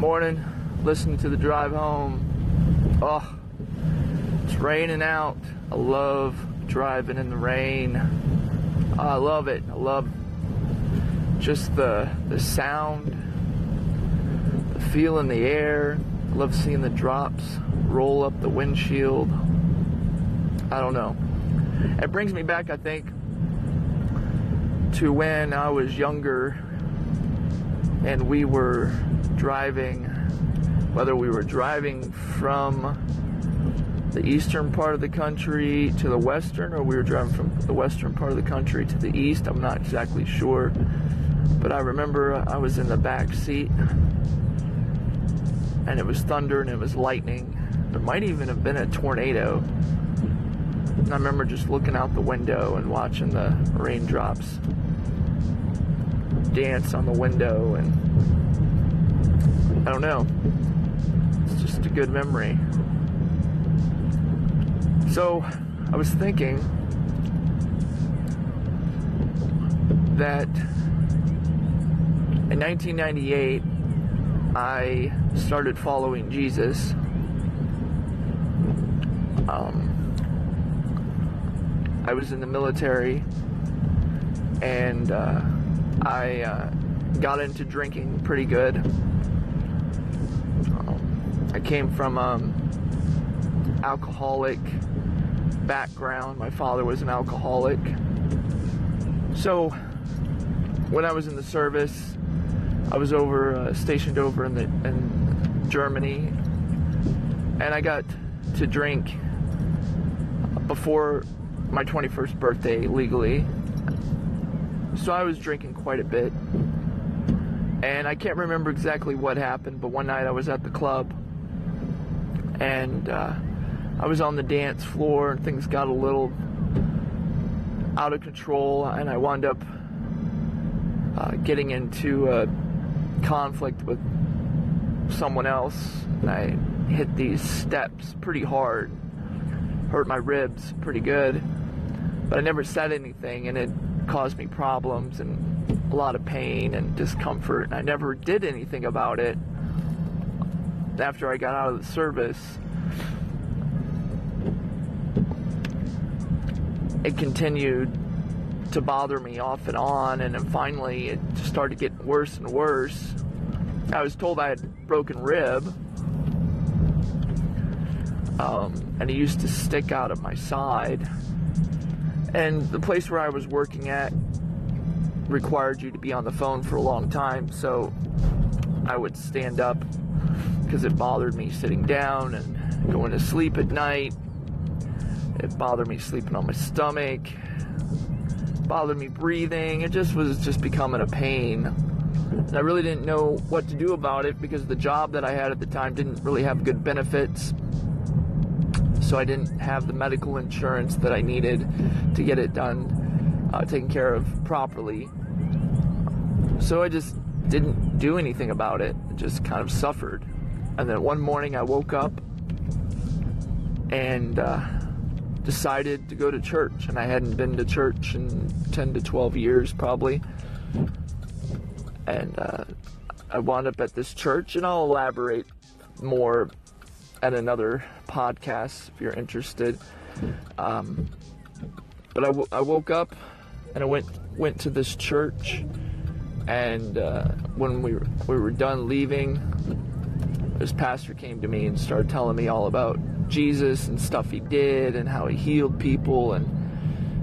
Morning, listening to the drive home. Oh, it's raining out. I love driving in the rain. Oh, I love it. I love just the the sound, the feel in the air. I love seeing the drops roll up the windshield. I don't know. It brings me back, I think, to when I was younger and we were driving, whether we were driving from the eastern part of the country to the western, or we were driving from the western part of the country to the east. I'm not exactly sure. But I remember I was in the back seat and it was thunder and it was lightning. There might even have been a tornado. I remember just looking out the window and watching the raindrops dance on the window and I don't know. It's just a good memory. So I was thinking that in 1998 I started following Jesus. Um, I was in the military and uh, I uh, got into drinking pretty good. Um, I came from um, alcoholic background. My father was an alcoholic. So when I was in the service, I was over uh, stationed over in the in Germany, and I got to drink before my 21st birthday legally. So I was drinking quite a bit. And I can't remember exactly what happened, but one night I was at the club. And uh, I was on the dance floor and things got a little out of control. And I wound up uh, getting into a conflict with someone else. And I hit these steps pretty hard. Hurt my ribs pretty good. But I never said anything. And it caused me problems and a lot of pain and discomfort. And I never did anything about it. After I got out of the service it continued to bother me off and on and then finally it just started getting worse and worse. I was told I had broken rib um, and it used to stick out of my side and the place where I was working at required you to be on the phone for a long time so I would stand up because it bothered me sitting down and going to sleep at night it bothered me sleeping on my stomach. bothered me breathing. It just was just becoming a pain. And I really didn't know what to do about it because the job that I had at the time didn't really have good benefits. So I didn't have the medical insurance that I needed to get it done, uh, taken care of properly. So I just didn't do anything about it. Just kind of suffered. And then one morning I woke up and uh, decided to go to church, and I hadn't been to church in 10 to 12 years probably. And uh, I wound up at this church, and I'll elaborate more at another podcast if you're interested. Um, but I, w- I woke up and I went went to this church, and uh, when we were, we were done leaving, this pastor came to me and started telling me all about Jesus and stuff he did and how he healed people and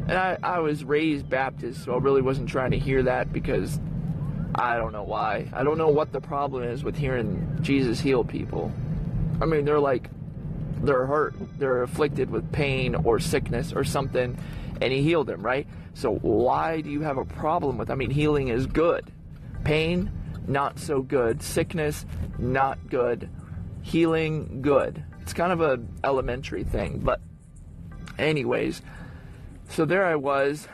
and I, I was raised Baptist, so I really wasn't trying to hear that because I don't know why. I don't know what the problem is with hearing Jesus heal people. I mean, they're like, they're hurt, they're afflicted with pain or sickness or something, and he healed them, right? So why do you have a problem with? I mean, healing is good, pain not so good, sickness not good, healing good. It's kind of a elementary thing, but anyways, so there I was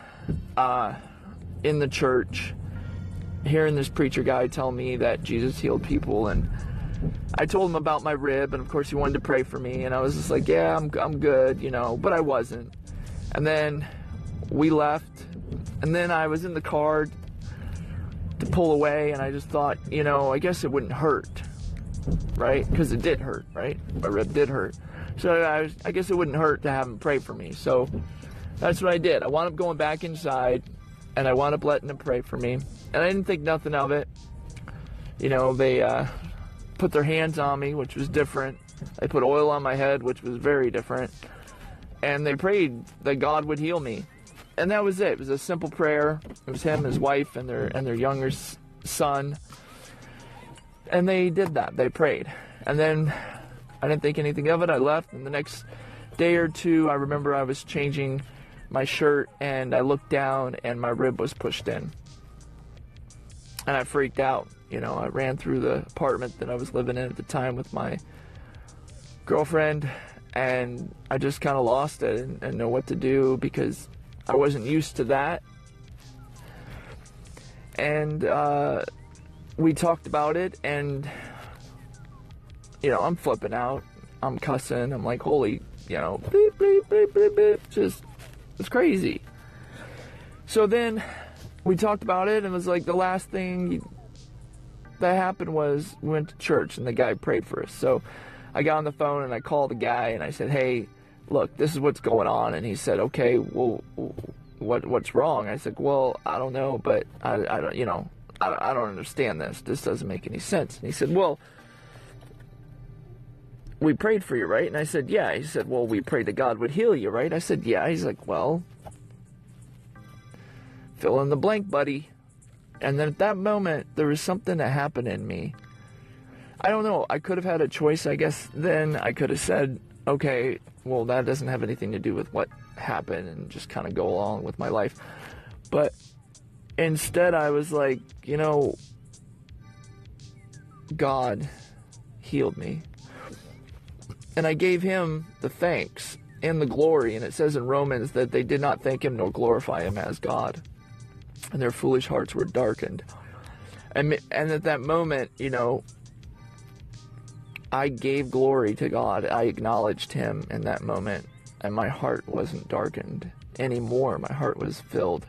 uh, in the church, hearing this preacher guy tell me that Jesus healed people, and I told him about my rib, and of course he wanted to pray for me, and I was just like, yeah, I'm I'm good, you know, but I wasn't. And then we left, and then I was in the car to pull away, and I just thought, you know, I guess it wouldn't hurt right? Because it did hurt, right? My rib did hurt. So I, was, I guess it wouldn't hurt to have him pray for me. So that's what I did. I wound up going back inside and I wound up letting him pray for me. And I didn't think nothing of it. You know, they uh, put their hands on me, which was different. They put oil on my head, which was very different. And they prayed that God would heal me. And that was it. It was a simple prayer. It was him, his wife, and their and their younger son. And they did that. They prayed. And then I didn't think anything of it. I left. And the next day or two, I remember I was changing my shirt and I looked down and my rib was pushed in. And I freaked out. You know, I ran through the apartment that I was living in at the time with my girlfriend and I just kind of lost it and, and know what to do because I wasn't used to that. And uh, we talked about it, and you know, I'm flipping out. I'm cussing. I'm like, holy, you know, beep, beep, beep, beep, beep. Just it's crazy. So then we talked about it, and it was like the last thing that happened was we went to church, and the guy prayed for us. So I got on the phone and I called the guy, and I said, hey, look, this is what's going on. And he said, okay, well, what what's wrong? I said, well, I don't know, but I, I don't, you know, I, I don't understand this. This doesn't make any sense. And he said, well, we prayed for you, right? And I said, yeah. He said, well, we prayed that God would heal you, right? I said, yeah. He's like, well, fill in the blank, buddy. And then at that moment, there was something that happened in me. I don't know. I could have had a choice, I guess. Then I could have said, okay, well, that doesn't have anything to do with what happened and just kind of go along with my life. But instead, I was like, you know, God healed me. And I gave him the thanks and the glory. And it says in Romans that they did not thank him nor glorify him as God. And their foolish hearts were darkened. And, and at that moment, you know, I gave glory to God. I acknowledged Him in that moment, and my heart wasn't darkened anymore. My heart was filled.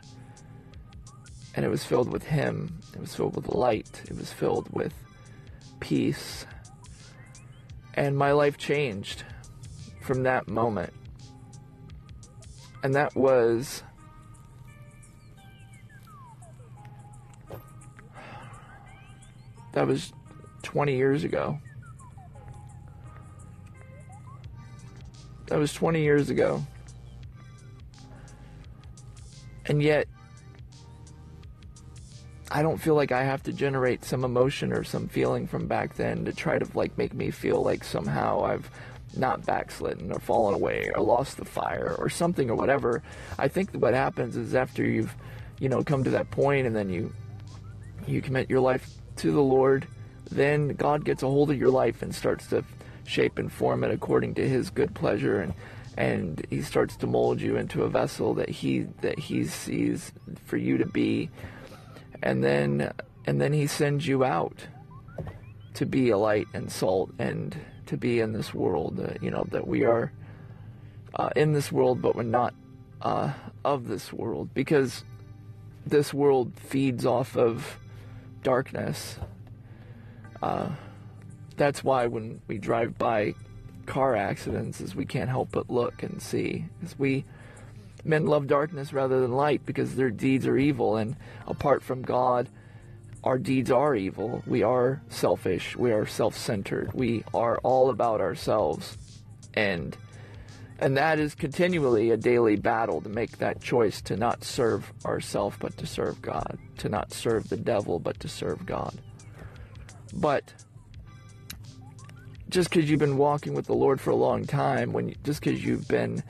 And it was filled with Him. It was filled with light. It was filled with peace. And my life changed from that moment. And that was. That was 20 years ago. That was 20 years ago. And yet, I don't feel like I have to generate some emotion or some feeling from back then to try to like make me feel like somehow I've not backslidden or fallen away or lost the fire or something or whatever. I think what happens is after you've, you know, come to that point and then you you commit your life to the Lord, then God gets a hold of your life and starts to shape and form it according to his good pleasure and and he starts to mold you into a vessel that he that he sees for you to be. And then and then he sends you out to be a light and salt and to be in this world uh, you know that we are uh, in this world but we're not uh, of this world. Because this world feeds off of darkness. Uh, that's why when we drive by car accidents is we can't help but look and see. Because we men love darkness rather than light because their deeds are evil and apart from god our deeds are evil. We are selfish. We are self-centered. We are all about ourselves. And and that is continually a daily battle to make that choice to not serve ourselves but to serve god to not serve the devil but to serve god. But just because you've been walking with the Lord for a long time, when you, just because you've been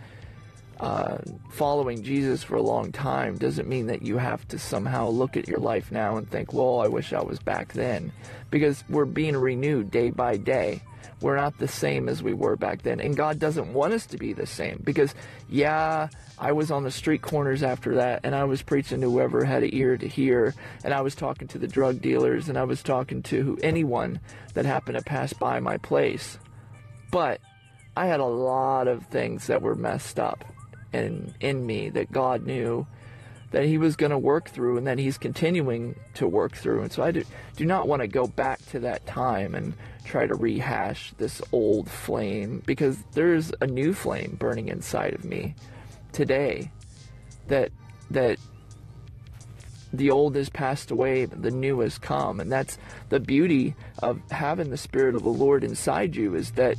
uh, following Jesus for a long time, doesn't mean that you have to somehow look at your life now and think, "Well, I wish I was back then," because we're being renewed day by day. We're not the same as we were back then, and God doesn't want us to be the same. Because, yeah, I was on the street corners after that, and I was preaching to whoever had an ear to hear, and I was talking to the drug dealers, and I was talking to anyone that happened to pass by my place. But I had a lot of things that were messed up in in me that God knew that he was going to work through and that he's continuing to work through. And so I do, do not want to go back to that time and try to rehash this old flame because there's a new flame burning inside of me today that that the old has passed away, the new has come. And that's the beauty of having the Spirit of the Lord inside you is that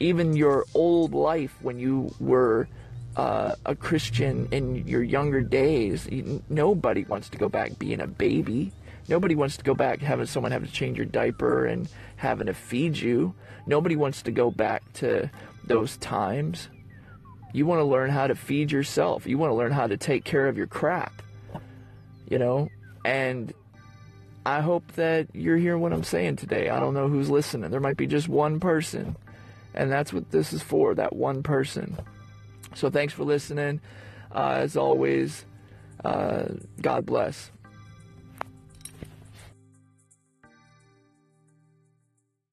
even your old life when you were uh, a Christian in your younger days. Nobody wants to go back being a baby. Nobody wants to go back having someone have to change your diaper and having to feed you. Nobody wants to go back to those times. You want to learn how to feed yourself. You want to learn how to take care of your crap. You know? And I hope that you're hearing what I'm saying today. I don't know who's listening. There might be just one person. And that's what this is for, that one person. So thanks for listening. Uh, as always, uh, God bless.